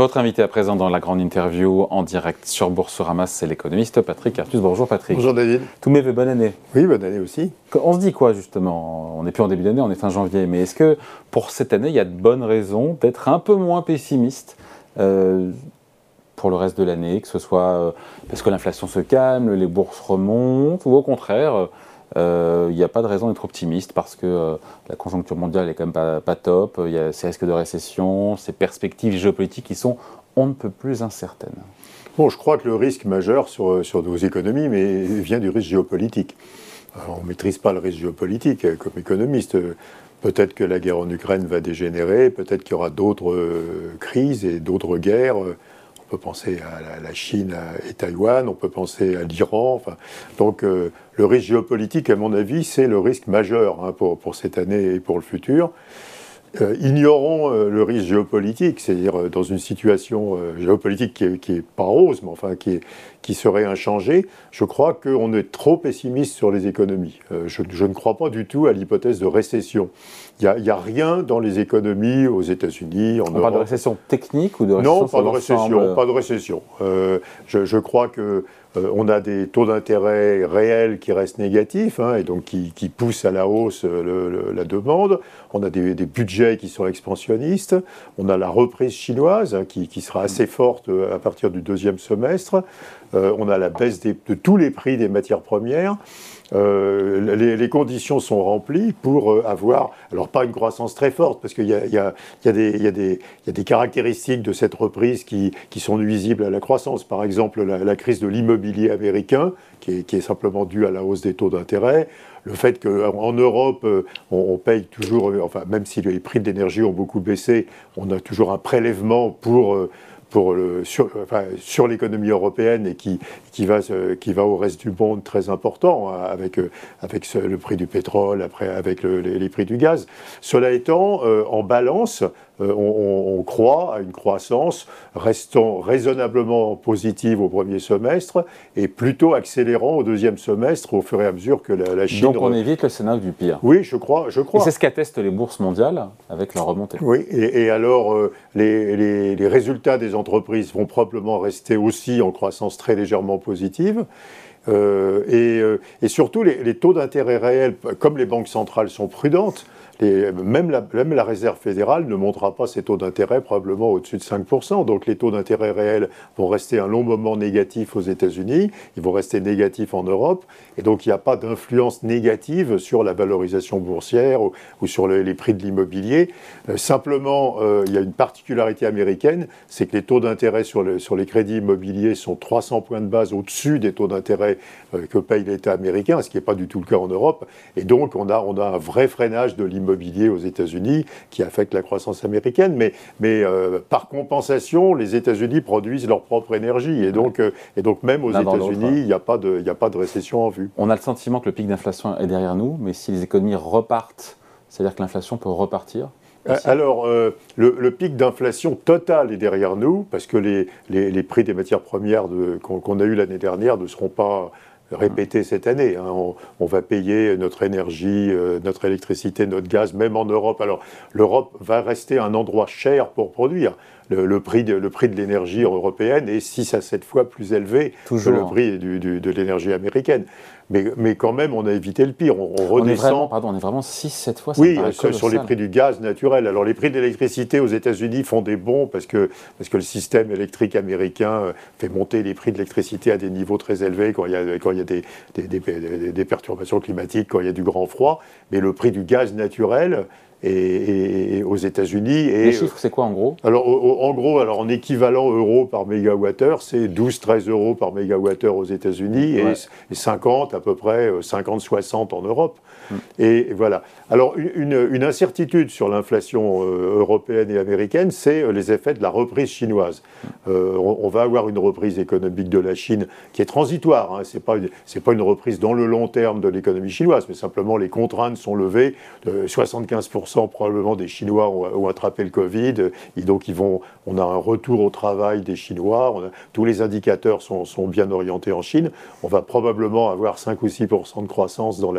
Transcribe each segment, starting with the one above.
Votre invité à présent dans la grande interview en direct sur Boursorama, c'est l'économiste Patrick Artus. Bonjour Patrick. Bonjour David. Tous mes bonne année. Oui, bonne année aussi. On se dit quoi justement? On n'est plus en début d'année, on est fin janvier. Mais est-ce que pour cette année, il y a de bonnes raisons d'être un peu moins pessimiste euh, pour le reste de l'année, que ce soit euh, parce que l'inflation se calme, les bourses remontent, ou au contraire il euh, n'y a pas de raison d'être optimiste parce que euh, la conjoncture mondiale est quand même pas, top, il y a ces risques de récession, ces perspectives géopolitiques qui sont on ne peut plus incertaines. Bon, je crois que le risque majeur sur, sur nos économies mais, vient du risque géopolitique. on ne maîtrise pas le risque géopolitique euh, comme économiste. Peut-être que la guerre en Ukraine va dégénérer, peut-être qu'il y aura d'autres crises et d'autres guerres. On peut penser à la Chine et Taïwan, on peut penser à l'Iran. Enfin, donc euh, le risque géopolitique, à mon avis, c'est le risque majeur hein, pour, pour, cette année et pour le futur. Euh, ignorons euh, le risque géopolitique, c'est-à-dire dans une situation géopolitique qui est, est, pas rose, mais enfin qui, est, qui serait inchangée, je crois qu'on est trop pessimiste sur les économies. Je, je, ne crois pas du tout à l'hypothèse de récession. Il n'y a, rien dans les économies aux États-Unis, en On parle de récession technique ou de récession Non, pas de récession, pas de récession. Euh, je, je, crois que euh, on a des taux d'intérêt réels qui restent négatifs hein, et donc qui, poussent à la hausse euh, la demande. On a des, budgets qui sont expansionnistes. On a la reprise chinoise hein, qui, qui, sera assez forte euh, à partir du deuxième semestre. Euh, on a la baisse de tous les prix des matières premières. Euh, les, conditions sont remplies pour euh, avoir, alors pas une croissance très forte, parce qu'il y, y, a des caractéristiques de cette reprise qui, sont nuisibles à la croissance. Par exemple, la, crise de l'immobilier américain, qui est, simplement due à la hausse des taux d'intérêt. Le fait qu'en Europe, on, on, paye toujours, enfin, même si les prix de l'énergie ont beaucoup baissé, on a toujours un prélèvement pour pour le, sur, enfin, sur l'économie européenne et qui, qui, va, qui va au reste du monde très important, hein, avec, avec ce, le prix du pétrole, après avec le, les, les, prix du gaz. Cela étant, euh, en balance, euh, on, on, croit à une croissance restant raisonnablement positive au premier semestre et plutôt accélérant au deuxième semestre au fur et à mesure que la, la Chine... Donc on évite le scénario du pire. Oui, je crois. Je crois. Et c'est ce qu'attestent les bourses mondiales avec leur remontée. Oui, et, et alors euh, les, les, les résultats des entreprises vont probablement rester aussi en croissance très légèrement positive. Euh, et, et, surtout, les, les taux d'intérêt réels, comme les banques centrales sont prudentes, même la, Réserve fédérale ne montera pas ses taux d'intérêt probablement au-dessus de 5%. Donc les taux d'intérêt réels vont rester un long moment négatifs aux États-Unis, ils vont rester négatifs en Europe. Et donc il n'y a pas d'influence négative sur la valorisation boursière ou, sur le, les prix de l'immobilier. Euh, simplement, euh, il y a une particularité américaine, c'est que les taux d'intérêt sur, le, sur les crédits immobiliers sont 300 points de base au-dessus des taux d'intérêt euh, que paye l'État américain, ce qui n'est pas du tout le cas en Europe. Et donc on a un vrai freinage de l'immobilier immobilier aux États-Unis qui affecte la croissance américaine, mais, mais euh, par compensation, les États-Unis produisent leur propre énergie. Et donc, euh, et donc même aux États-Unis, il n'y a, pas de, a pas de récession en vue. On a le sentiment que le pic d'inflation est derrière nous, mais si les économies repartent, c'est-à-dire que l'inflation peut repartir Merci. Alors, euh, le, le, pic d'inflation total est derrière nous, parce que les, les, les prix des matières premières qu'on qu a eu l'année dernière ne seront pas répéter cette année. Hein. On, on, va payer notre énergie, euh, notre électricité, notre gaz, même en Europe. Alors l'Europe va rester un endroit cher pour produire. Le, le prix de, le prix de l'énergie européenne est 6 à 7 fois plus élevé Toujours. que le prix du, du, de l'énergie américaine. Mais, mais, quand même, on a évité le pire. On, on redescend. On est vraiment, pardon, on est vraiment 6-7 fois. oui, sur, sur, les prix du gaz naturel. Alors, les prix de l'électricité aux États-Unis font des bons parce que, parce que le système électrique américain euh, fait monter les prix de l'électricité à des niveaux très élevés quand il y a, quand il y a des, des, des, des perturbations climatiques, quand il y a du grand froid. Mais le prix du gaz naturel, et, et, aux États-Unis. Les chiffres, c'est quoi en gros? Alors, en gros, alors en équivalent euro par mégawattheure, c'est 12-13 euros par mégawattheure aux États-Unis ouais. et, 50 à peu près 50-60 en Europe. Hum. Et voilà. Alors, une, une incertitude sur l'inflation euh, européenne et américaine, c'est euh, les effets de la reprise chinoise. Euh, on, on, va avoir une reprise économique de la Chine qui est transitoire. Hein. C'est pas c'est pas une reprise dans le long terme de l'économie chinoise, mais simplement les contraintes sont levées de 75 60% probablement des Chinois ont, attrapé le Covid. Et donc, ils vont, on a un retour au travail des Chinois. tous les indicateurs sont, sont, bien orientés en Chine. On va probablement avoir 5 ou 6% de croissance dans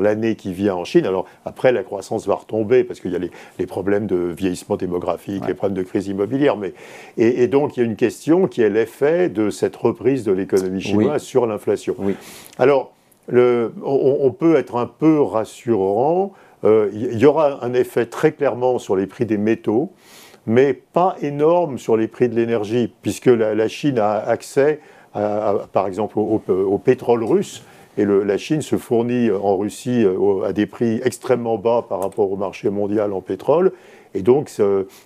l'année dans qui vient en Chine. Alors, après, la croissance va retomber parce qu'il y a les, les, problèmes de vieillissement démographique, les problèmes de crise immobilière. Mais, et, donc, il y a une question qui est l'effet de cette reprise de l'économie chinoise sur l'inflation. Oui. Alors, le, on, peut être un peu rassurant. Euh, il y aura un effet très clairement sur les prix des métaux, mais pas énorme sur les prix de l'énergie, puisque la, Chine a accès, par exemple, au, pétrole russe. Et la Chine se fournit en Russie euh, à des prix extrêmement bas par rapport au marché mondial en pétrole. Et donc,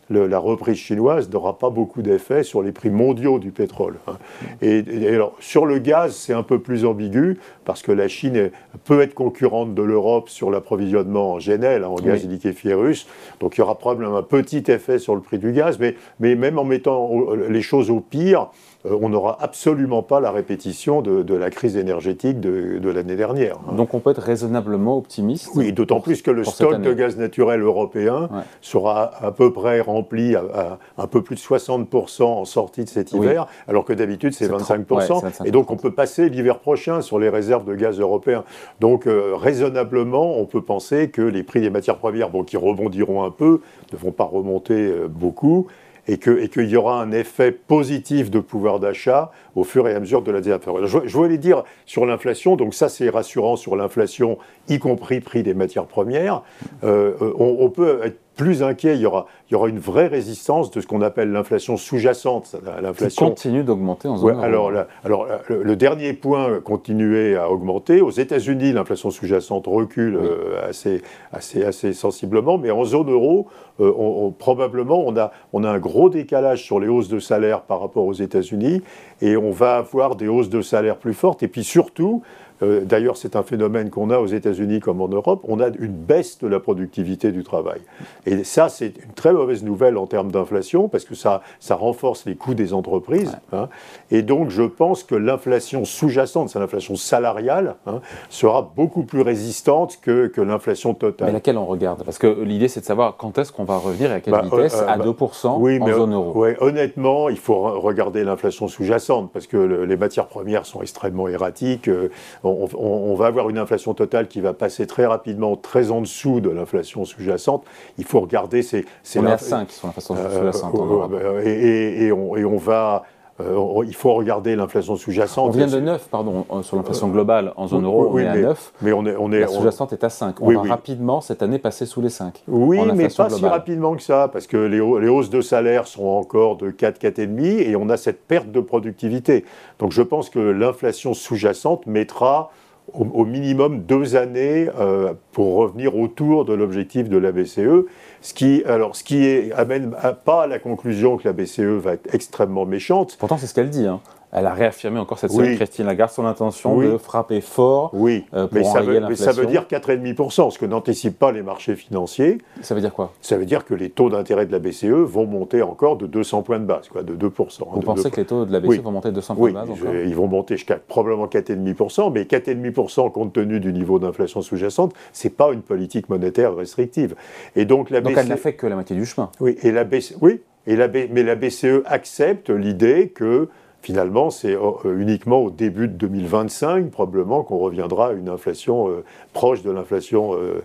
la reprise chinoise n'aura pas beaucoup d'effet sur les prix mondiaux du pétrole. Hein. Et, alors, sur le gaz, c'est un peu plus ambigu, parce que la Chine peut être concurrente de l'Europe sur l'approvisionnement en GNL, hein, en gaz liquéfié russe. Donc, il y aura probablement un petit effet sur le prix du gaz, mais, mais même en mettant les choses au pire, on n'aura absolument pas la répétition de, la crise énergétique de, l'année dernière. Hein. Donc on peut être raisonnablement optimiste Oui, d'autant plus que le stock de gaz naturel européen sera à peu près rempli à, un peu plus de 60% en sortie de cet hiver, alors que d'habitude c'est 25%. et donc on peut passer l'hiver prochain sur les réserves de gaz européens. Donc euh, raisonnablement, on peut penser que les prix des matières premières, bon, qui rebondiront un peu, ne vont pas remonter euh, beaucoup, et qu'il y aura un effet positif de pouvoir d'achat au fur et à mesure de la désinflation. Je, voulais dire sur l'inflation, donc ça c'est rassurant sur l'inflation, y compris prix des matières premières. Euh, on, peut être plus inquiet, il y aura, il y aura une vraie résistance de ce qu'on appelle l'inflation sous-jacente. L'inflation continue d'augmenter en zone Alors, alors le, dernier point continuait à augmenter. Aux États-Unis, l'inflation sous-jacente recule euh, assez, assez, assez sensiblement, mais en zone euro, euh, on, probablement on a, on a un gros décalage sur les hausses de salaire par rapport aux États-Unis et on va avoir des hausses de salaire plus fortes. Et puis surtout, euh, d'ailleurs, c'est un phénomène qu'on a aux États-Unis comme en Europe. On a une baisse de la productivité du travail. Et ça, c'est une très mauvaise nouvelle en termes d'inflation parce que ça, ça renforce les coûts des entreprises. Hein. Et donc, je pense que l'inflation sous-jacente, c'est l'inflation salariale, hein, sera beaucoup plus résistante que, que l'inflation totale. Mais laquelle on regarde? Parce que l'idée, c'est de savoir quand est-ce qu'on va revenir et à quelle bah, vitesse euh, à 2% bah, en zone euro. Oui, honnêtement, il faut regarder l'inflation sous-jacente parce que les matières premières sont extrêmement erratiques. Euh, on, va avoir une inflation totale qui va passer très rapidement, très en dessous de l'inflation sous-jacente. Il faut regarder ces... on est à 5 sur l'inflation sous-jacente. Euh, et, et, on, va... Euh, il faut regarder l'inflation sous-jacente. On vient de 9, pardon, sur l'inflation globale en zone euro, on est à 9. Mais on est, on est, la sous-jacente est à 5. On va rapidement, cette année, passer sous les 5. Oui, mais pas si rapidement que ça, parce que les, les, hausses de salaire sont encore de 4, 4,5, et on a cette perte de productivité. Donc je pense que l'inflation sous-jacente mettra au, minimum deux années euh, pour revenir autour de l'objectif de la BCE. Ce qui, alors, ce qui amène pas à la conclusion que la BCE va être extrêmement méchante. Pourtant, c'est ce qu'elle dit. Hein. Elle a réaffirmé encore cette semaine, Christine Lagarde, son intention de frapper fort oui. Euh, pour mais, ça veut, mais ça veut dire 4,5%, ce que n'anticipent pas les marchés financiers. Ça veut dire quoi? Ça veut dire que les taux d'intérêt de la BCE vont monter encore de 200 points de base, quoi, de 2%. Vous pensez que les taux de la BCE vont monter de 200 points de base encore? Ils vont monter jusqu'à probablement 4,5%, mais 4,5% compte tenu du niveau d'inflation sous-jacente, ce n'est pas une politique monétaire restrictive. Et donc, la donc elle n'a fait que la moitié du chemin. Oui, et la BCE, oui et la mais la BCE accepte l'idée que finalement, c'est euh, uniquement au début de 2025, probablement, qu'on reviendra à une inflation euh, proche de l'inflation euh,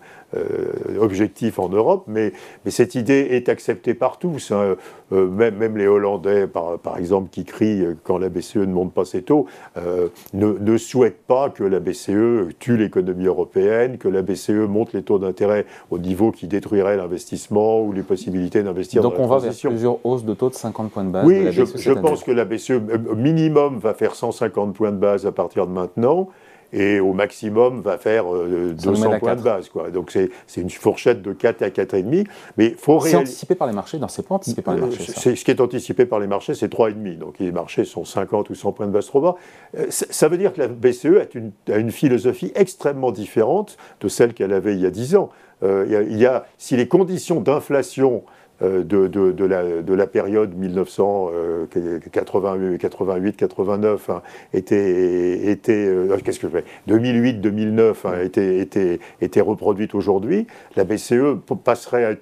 objectif en Europe, mais, mais, cette idée est acceptée par tous. Hein. Euh, même, même, les Hollandais, par, par, exemple, qui crient quand la BCE ne monte pas ses taux, euh, ne, ne, souhaitent pas que la BCE tue l'économie européenne, que la BCE monte les taux d'intérêt au niveau qui détruirait l'investissement ou les possibilités d'investir dans la Donc on va vers plusieurs hausses de taux de 50 points de base. Oui, je, je pense que la BCE minimum va faire 150 points de base à partir de maintenant et au maximum va faire 200 euh, points de base. Quoi. Donc c'est une fourchette de 4 à 4,5. Mais faut C'est anticipé par les marchés Non, c'est pas anticipé par les euh, marchés. Ce qui est anticipé par les marchés, c'est 3,5. Donc les marchés sont 50 ou 100 points de base trop bas. Euh, ça veut dire que la BCE a une, a une philosophie extrêmement différente de celle qu'elle avait il y a 10 ans. il, y a, si les conditions d'inflation euh, de, de, la, de, la, période 1988-89 hein, était, était euh, qu'est-ce que je fais? 2008-2009 hein, était, était, était, reproduite aujourd'hui, la BCE passerait à,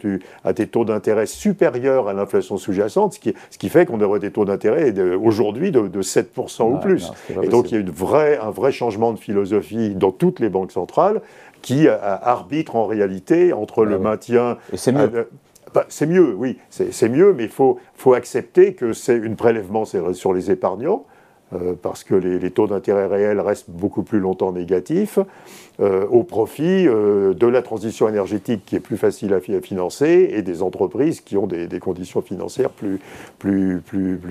à des taux d'intérêt supérieurs à l'inflation sous-jacente, ce qui, ce qui fait qu'on aurait des taux d'intérêt aujourd'hui de, 7% ou plus. Et donc il y a une vraie, un vrai changement de philosophie dans toutes les banques centrales qui arbitre en réalité entre le maintien. Et c'est mieux. Bah, c'est mieux, oui, c'est mieux, mais il faut, accepter que c'est un prélèvement sur les épargnants, euh, parce que les, taux d'intérêt réels restent beaucoup plus longtemps négatifs, euh, au profit euh, de la transition énergétique qui est plus facile à, financer et des entreprises qui ont des, conditions financières plus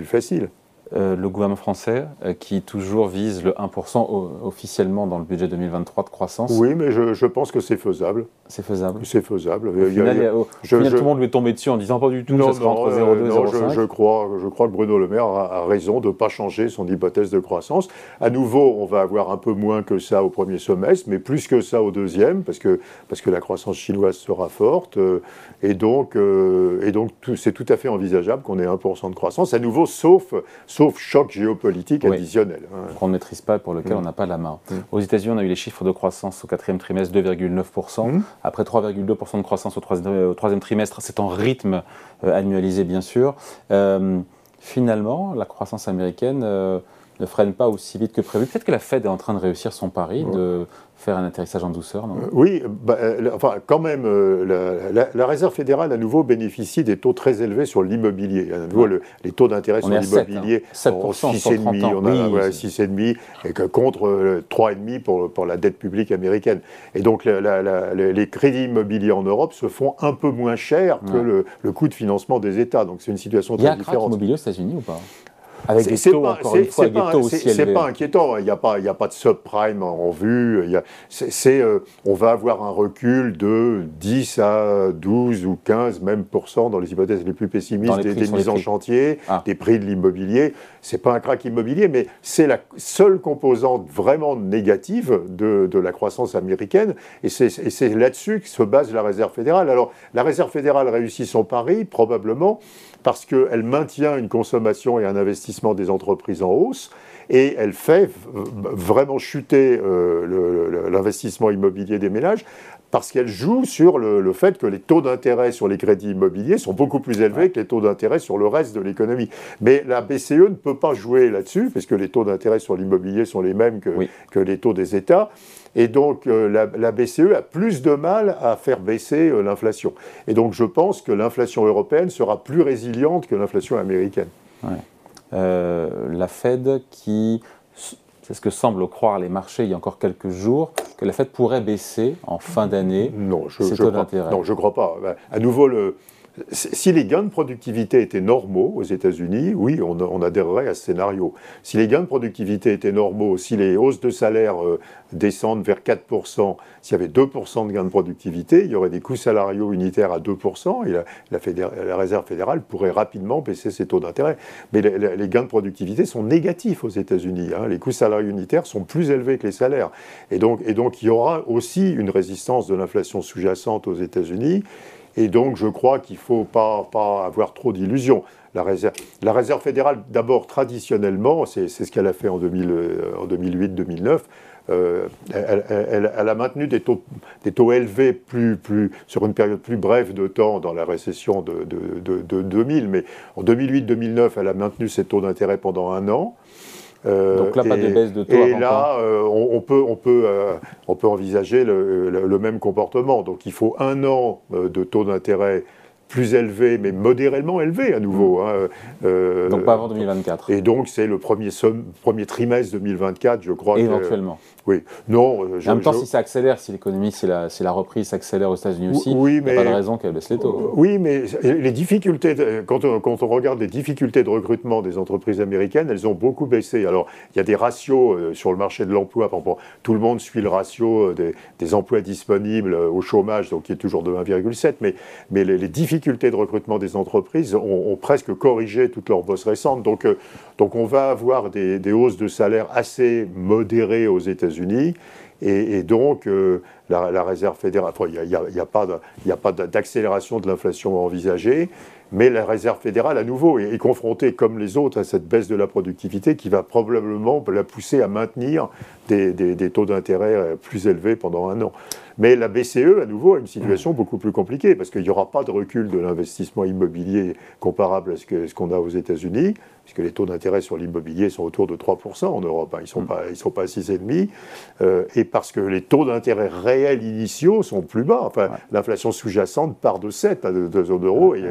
faciles. Euh, le gouvernement français euh, qui toujours vise le 1% officiellement dans le budget 2023 de croissance. Oui, mais je, pense que c'est faisable. C'est faisable. C'est faisable. Au final, tout le monde lui est tombé dessus en disant pas du tout non, ça sera entre 0,2 et 0,5. Je, crois, je crois que Bruno Le Maire a, raison de ne pas changer son hypothèse de croissance. À nouveau, on va avoir un peu moins que ça au premier semestre, mais plus que ça au deuxième, parce que, parce que la croissance chinoise sera forte. Euh, et donc, et donc c'est tout à fait envisageable qu'on ait 1% de croissance. À nouveau, sauf sauf choc géopolitique additionnel. Hein. Qu'on ne maîtrise pas, pour lequel mm. on n'a pas la main. Mm. Aux États-Unis, on a eu les chiffres de croissance au quatrième trimestre, 2,9%. Mm. Après 3,2% de croissance au troisième, trimestre, c'est en rythme euh, annualisé, bien sûr. Euh, finalement, la croissance américaine euh, ne freine pas aussi vite que prévu. Peut-être que la Fed est en train de réussir son pari de faire un atterrissage en douceur, non? Euh, Oui, bah, euh, enfin, quand même, euh, la, Réserve fédérale, à nouveau, bénéficie des taux très élevés sur l'immobilier. À nouveau, les taux d'intérêt sur l'immobilier, 7%, 6,5, on a 6,5, et que contre 3,5 pour, pour la dette publique américaine. Et donc, les crédits immobiliers en Europe se font un peu moins cher que le, le, coût de financement des États. Donc, c'est une situation très différente. Il y a un immobilier aux États-Unis ou pas? Avec des taux, encore une fois, pas, C'est pas inquiétant, il n'y a, pas, a pas de subprime en vue. euh, on va avoir un recul de 10 à 12 ou 15 même dans les hypothèses les plus pessimistes des, mises en chantier, ah. des prix de l'immobilier. C'est pas un crack immobilier, mais c'est la seule composante vraiment négative de, de la croissance américaine. Et c'est là-dessus que se base la Réserve fédérale. Alors, la Réserve fédérale réussit son pari, probablement parce qu'elle maintient une consommation et un investissement des entreprises en hausse, et elle fait vraiment chuter euh, l'investissement immobilier des ménages parce qu'elle joue sur le, fait que les taux d'intérêt sur les crédits immobiliers sont beaucoup plus élevés que les taux d'intérêt sur le reste de l'économie. Mais la BCE ne peut pas jouer là-dessus, puisque les taux d'intérêt sur l'immobilier sont les mêmes que, que, les taux des États. Et donc euh, la, BCE a plus de mal à faire baisser euh, l'inflation. Et donc je pense que l'inflation européenne sera plus résiliente que l'inflation américaine. La Fed qui c'est ce que semblent croire les marchés il y a encore quelques jours, que la Fed pourrait baisser en fin d'année non, je, ses taux d'intérêt. Non, je ne crois pas. À nouveau, le, si les gains de productivité étaient normaux aux États-Unis, oui, on, adhérerait à ce scénario. Si les gains de productivité étaient normaux, si les hausses de salaire euh, descendent vers 4%, s'il y avait 2% de gains de productivité, il y aurait des coûts salariaux unitaires à 2%, et la, Réserve fédérale pourrait rapidement baisser ses taux d'intérêt. Mais les, gains de productivité sont négatifs aux États-Unis. Hein. Les coûts salariaux unitaires sont plus élevés que les salaires. Et donc, et donc il y aura aussi une résistance de l'inflation sous-jacente aux États-Unis. Et donc, je crois qu'il ne faut pas, pas, avoir trop d'illusions. La réserve, fédérale, d'abord, traditionnellement, c'est ce qu'elle a fait en, euh, en 2008-2009, euh, elle, a maintenu des taux, des taux élevés plus, plus, sur une période plus brève de temps dans la récession de, de 2000, mais en 2008-2009, elle a maintenu ses taux d'intérêt pendant un an. Euh, Donc là, pas de baisse de taux. Et là, euh, on, peut, on, peut, euh, on peut envisager le, le, même comportement. Donc il faut un an de taux d'intérêt plus élevé, mais modérément élevé à nouveau. Mmh. Hein, euh, donc pas avant 2024. Et donc c'est le premier, premier trimestre 2024, je crois. Éventuellement. oui. Non. Euh, je, en même temps, si ça accélère, si l'économie, si la, si la reprise s'accélère aux États-Unis aussi, oui, il n'y a pas de raison qu'elle baisse les taux. Oui, mais les difficultés, quand on, quand on, regarde les difficultés de recrutement des entreprises américaines, elles ont beaucoup baissé. Alors, il y a des ratios euh, sur le marché de l'emploi. Tout le monde suit le ratio des, des, emplois disponibles au chômage, donc qui est toujours de 1,7, mais, mais les, les difficultés difficultés de recrutement des entreprises ont, presque corrigé toutes leurs bosses récentes. Donc, euh, donc on va avoir des, hausses de salaire assez modérées aux États-Unis. Et, donc, euh, la, réserve fédérale, il n'y a, a, pas d'accélération de l'inflation envisagée, mais la réserve fédérale, à nouveau, est, confrontée, comme les autres, à cette baisse de la productivité qui va probablement la pousser à maintenir des, des taux d'intérêt plus élevés pendant un an. Mais la BCE, à nouveau, a une situation beaucoup plus compliquée, parce qu'il n'y aura pas de recul de l'investissement immobilier comparable à ce qu'on a aux États-Unis puisque les taux d'intérêt sur l'immobilier sont autour de 3% en Europe, hein. ils ne sont, mm. pas, ils sont pas à 6,5%, euh, et parce que les taux d'intérêt réels initiaux sont plus bas. Enfin, l'inflation sous-jacente part de 7 à de, zone euro et,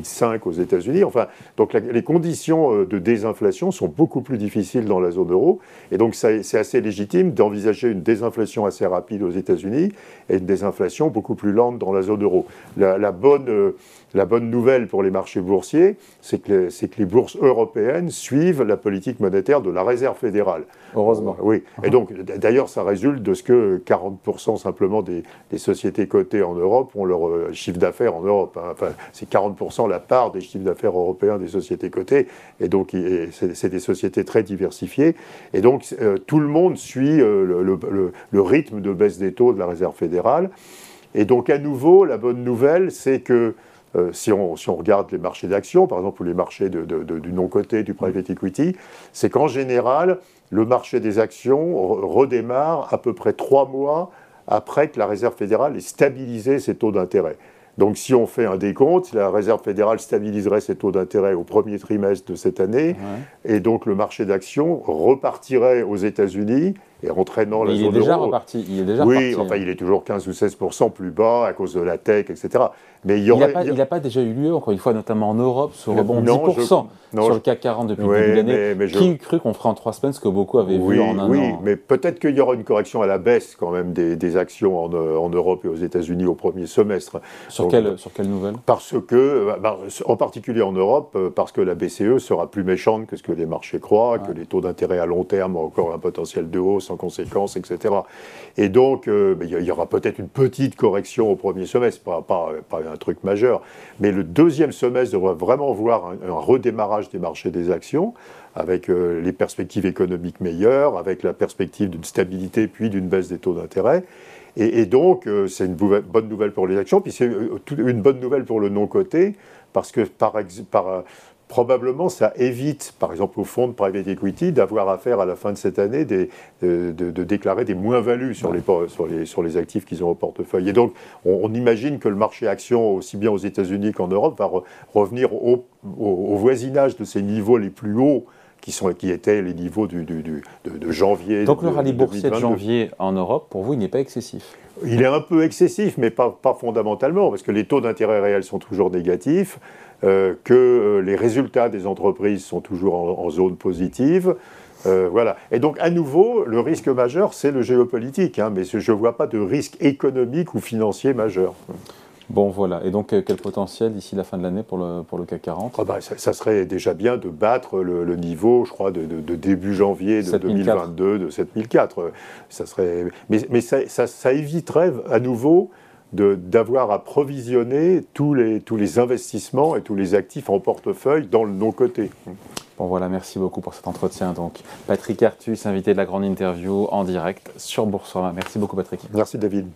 de 5 aux États-Unis. Enfin, donc les conditions euh, de désinflation sont beaucoup plus difficiles dans la zone euro, et donc c'est assez légitime d'envisager une désinflation assez rapide aux États-Unis et une désinflation beaucoup plus lente dans la zone euro. La, bonne, euh, la bonne nouvelle pour les marchés boursiers, c'est que, que les bourses européennes suivent la politique monétaire de la Réserve fédérale. Heureusement. oui. Et donc, d'ailleurs, ça résulte de ce que 40% simplement des, sociétés cotées en Europe ont leur euh, chiffre d'affaires en Europe. Hein. Enfin, c'est 40% la part des chiffres d'affaires européens des sociétés cotées. Et donc, c'est des sociétés très diversifiées. Et donc, euh, tout le monde suit euh, le, rythme de baisse des taux de la Réserve fédérale. Et donc, à nouveau, la bonne nouvelle, c'est que euh, si, on, regarde les marchés d'actions, par exemple, ou les marchés du non-coté, du private equity, c'est qu'en général, le marché des actions redémarre à peu près trois mois après que la Réserve fédérale ait stabilisé ses taux d'intérêt. Donc si on fait un décompte, la Réserve fédérale stabiliserait ses taux d'intérêt au premier trimestre de cette année, et donc le marché d'actions repartirait aux États-Unis et entraînant la il est déjà reparti. Il est déjà oui, enfin, il est toujours 15 ou 16% plus bas à cause de la tech, etc. Mais il n'a pas, déjà eu lieu, encore une fois, notamment en Europe, ce rebond 10 sur le CAC 40 depuis le début de l'année. Qui eût cru qu'on ferait en trois semaines ce que beaucoup avaient vu en un oui, an Oui, mais peut-être qu'il y aura une correction à la baisse quand même des, actions en, euh, en, Europe et aux États-Unis au premier semestre. Sur, quelle, sur quelle nouvelle? Parce que, euh, bah, en particulier en Europe, euh, parce que la BCE sera plus méchante que ce que les marchés croient, que les taux d'intérêt à long terme ont encore un potentiel de hausse en conséquence, etc. Et donc, euh, il y aura peut-être une petite correction au premier semestre, pas, un truc majeur. Mais le deuxième semestre devrait vraiment voir un, redémarrage des marchés des actions, avec euh, les perspectives économiques meilleures, avec la perspective d'une stabilité puis d'une baisse des taux d'intérêt. Et, donc, euh, c'est une bonne nouvelle pour les actions, puis c'est une bonne nouvelle pour le non-coté, parce que par, par, probablement ça évite, par exemple au fonds de private equity, d'avoir affaire à la fin de cette année de, déclarer des moins-values sur, les, sur, les, sur les actifs qu'ils ont au portefeuille. Et donc on, imagine que le marché action, aussi bien aux États-Unis qu'en Europe, va revenir au, voisinage de ces niveaux les plus hauts qui, sont, qui étaient les niveaux du, de, janvier. Donc le rallye boursier de janvier en Europe, pour vous, il n'est pas excessif? Il est un peu excessif, mais pas, pas fondamentalement, parce que les taux d'intérêt réels sont toujours négatifs. Euh, que euh, les résultats des entreprises sont toujours en, zone positive. Euh, voilà. Et donc, à nouveau, le risque majeur, c'est le géopolitique, hein, mais je ne vois pas de risque économique ou financier majeur. Bon, voilà. Et donc, quel potentiel d'ici la fin de l'année pour le, pour le CAC 40 ah bah, ça, serait déjà bien de battre le, niveau, je crois, de, début janvier de 2022, de 7004. Ça serait... Mais, mais ça, ça, éviterait à nouveau d'avoir à provisionner tous les, tous les investissements et tous les actifs en portefeuille dans le non-coté. Bon voilà, merci beaucoup pour cet entretien. Donc Patrick Artus, invité de la grande interview en direct sur Boursorama. Merci beaucoup Patrick. Merci David.